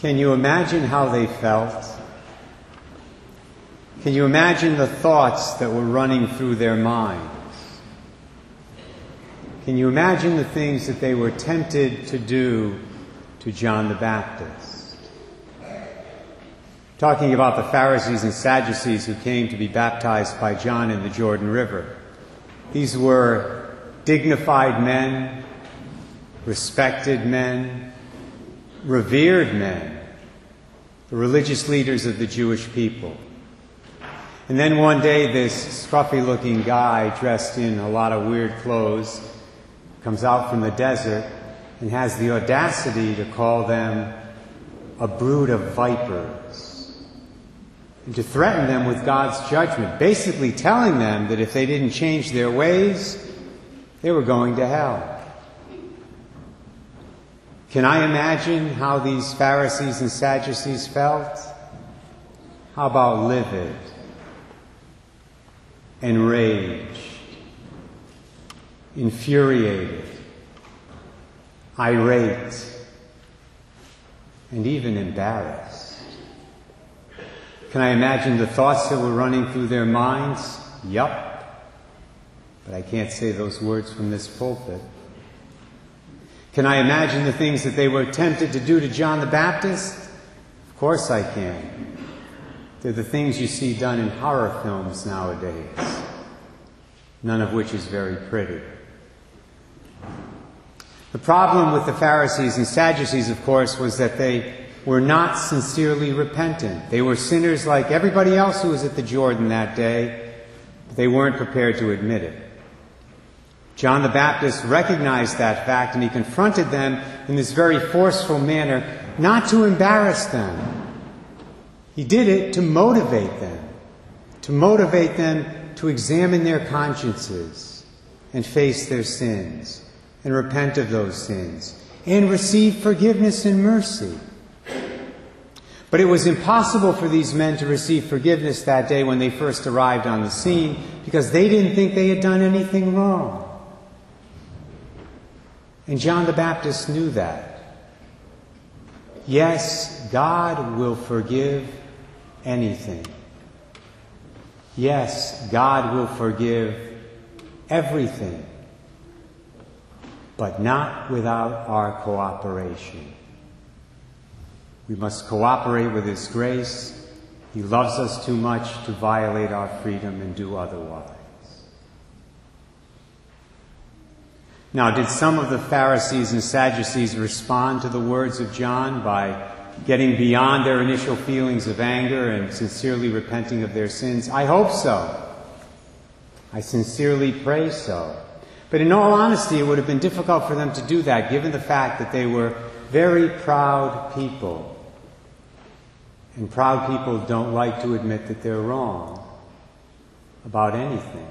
Can you imagine how they felt? Can you imagine the thoughts that were running through their minds? Can you imagine the things that they were tempted to do to John the Baptist? Talking about the Pharisees and Sadducees who came to be baptized by John in the Jordan River. These were dignified men, respected men, revered men, the religious leaders of the Jewish people. And then one day, this scruffy looking guy dressed in a lot of weird clothes comes out from the desert and has the audacity to call them a brood of vipers and to threaten them with God's judgment, basically telling them that if they didn't change their ways, they were going to hell. Can I imagine how these Pharisees and Sadducees felt? How about livid, enraged, infuriated, irate, and even embarrassed? Can I imagine the thoughts that were running through their minds? Yup. But I can't say those words from this pulpit. Can I imagine the things that they were tempted to do to John the Baptist? Of course I can. They're the things you see done in horror films nowadays, none of which is very pretty. The problem with the Pharisees and Sadducees, of course, was that they were not sincerely repentant. They were sinners like everybody else who was at the Jordan that day, but they weren't prepared to admit it. John the Baptist recognized that fact and he confronted them in this very forceful manner, not to embarrass them. He did it to motivate them, to motivate them to examine their consciences and face their sins and repent of those sins and receive forgiveness and mercy. But it was impossible for these men to receive forgiveness that day when they first arrived on the scene because they didn't think they had done anything wrong. And John the Baptist knew that. Yes, God will forgive anything. Yes, God will forgive everything, but not without our cooperation. We must cooperate with His grace. He loves us too much to violate our freedom and do otherwise. Now, did some of the Pharisees and Sadducees respond to the words of John by getting beyond their initial feelings of anger and sincerely repenting of their sins? I hope so. I sincerely pray so. But in all honesty, it would have been difficult for them to do that given the fact that they were very proud people. And proud people don't like to admit that they're wrong about anything.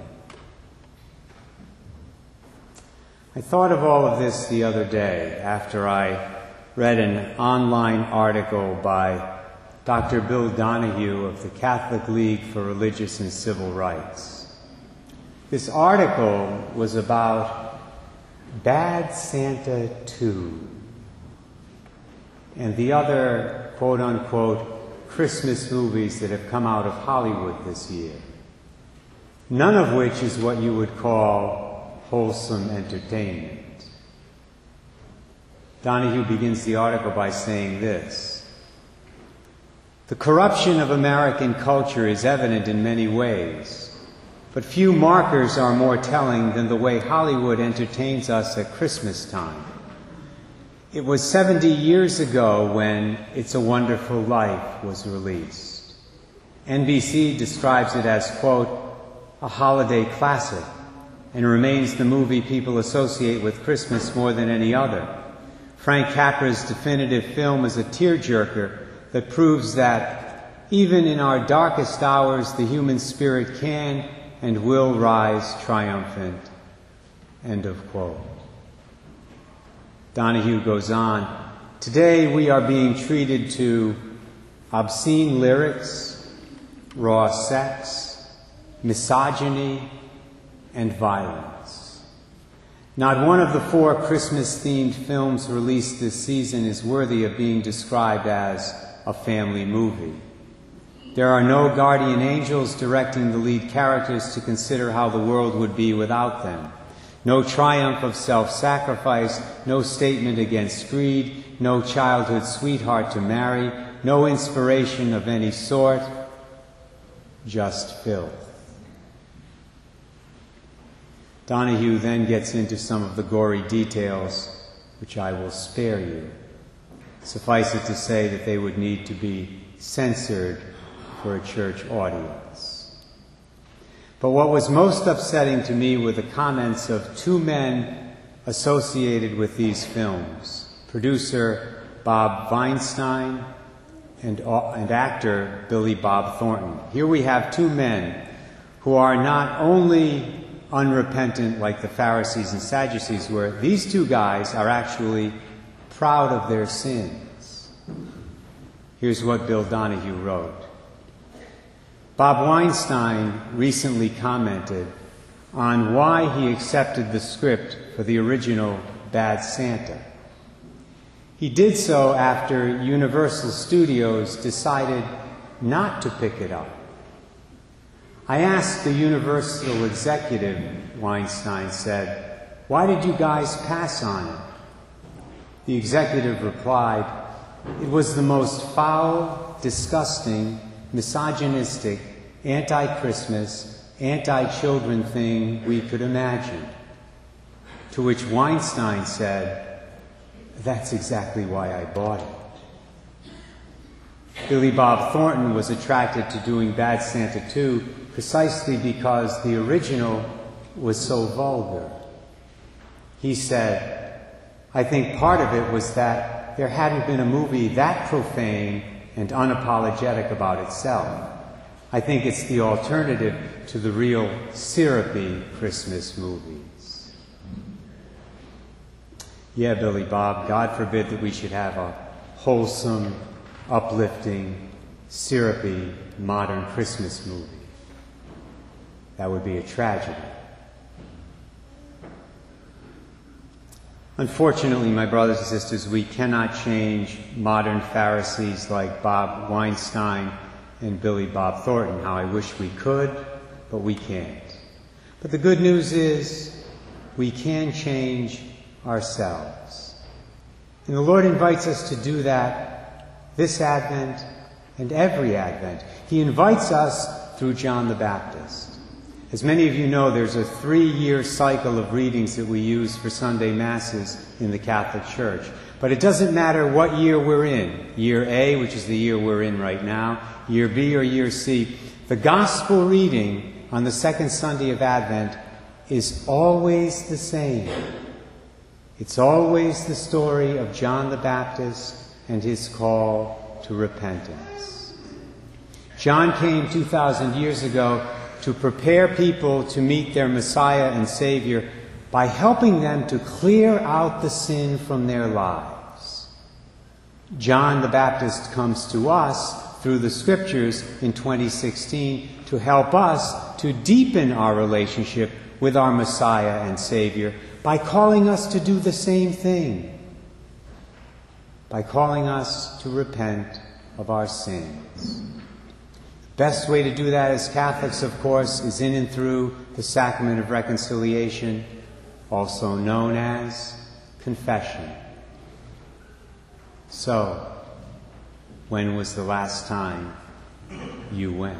I thought of all of this the other day after I read an online article by Dr. Bill Donohue of the Catholic League for Religious and Civil Rights. This article was about Bad Santa 2 and the other quote unquote Christmas movies that have come out of Hollywood this year. None of which is what you would call wholesome entertainment. Donohue begins the article by saying this The corruption of American culture is evident in many ways, but few markers are more telling than the way Hollywood entertains us at Christmas time. It was 70 years ago when It's a Wonderful Life was released. NBC describes it as, quote, a holiday classic and remains the movie people associate with Christmas more than any other. Frank Capra's definitive film is a tearjerker that proves that even in our darkest hours, the human spirit can and will rise triumphant. End of quote. Donohue goes on. Today we are being treated to obscene lyrics, raw sex, misogyny, and violence. Not one of the four Christmas themed films released this season is worthy of being described as a family movie. There are no guardian angels directing the lead characters to consider how the world would be without them. No triumph of self sacrifice, no statement against greed, no childhood sweetheart to marry, no inspiration of any sort, just filth. Donohue then gets into some of the gory details, which I will spare you. Suffice it to say that they would need to be censored for a church audience. But what was most upsetting to me were the comments of two men associated with these films producer Bob Weinstein and, uh, and actor Billy Bob Thornton. Here we have two men who are not only unrepentant like the Pharisees and Sadducees were, these two guys are actually proud of their sins. Here's what Bill Donohue wrote. Bob Weinstein recently commented on why he accepted the script for the original Bad Santa. He did so after Universal Studios decided not to pick it up. I asked the Universal executive, Weinstein said, why did you guys pass on it? The executive replied, it was the most foul, disgusting, misogynistic, anti Christmas, anti children thing we could imagine. To which Weinstein said, That's exactly why I bought it. Billy Bob Thornton was attracted to doing Bad Santa 2 precisely because the original was so vulgar. He said, I think part of it was that there hadn't been a movie that profane and unapologetic about itself. I think it's the alternative to the real syrupy Christmas movies. Yeah, Billy Bob, God forbid that we should have a wholesome, uplifting, syrupy modern Christmas movie. That would be a tragedy. Unfortunately, my brothers and sisters, we cannot change modern Pharisees like Bob Weinstein and Billy Bob Thornton. How I wish we could, but we can't. But the good news is we can change ourselves. And the Lord invites us to do that this Advent and every Advent. He invites us through John the Baptist. As many of you know, there's a three year cycle of readings that we use for Sunday Masses in the Catholic Church. But it doesn't matter what year we're in year A, which is the year we're in right now, year B, or year C. The Gospel reading on the second Sunday of Advent is always the same. It's always the story of John the Baptist and his call to repentance. John came 2,000 years ago to prepare people to meet their Messiah and Savior by helping them to clear out the sin from their lives. John the Baptist comes to us through the scriptures in 2016 to help us to deepen our relationship with our Messiah and Savior by calling us to do the same thing, by calling us to repent of our sins. Best way to do that as Catholics, of course, is in and through the sacrament of reconciliation, also known as confession. So, when was the last time you went?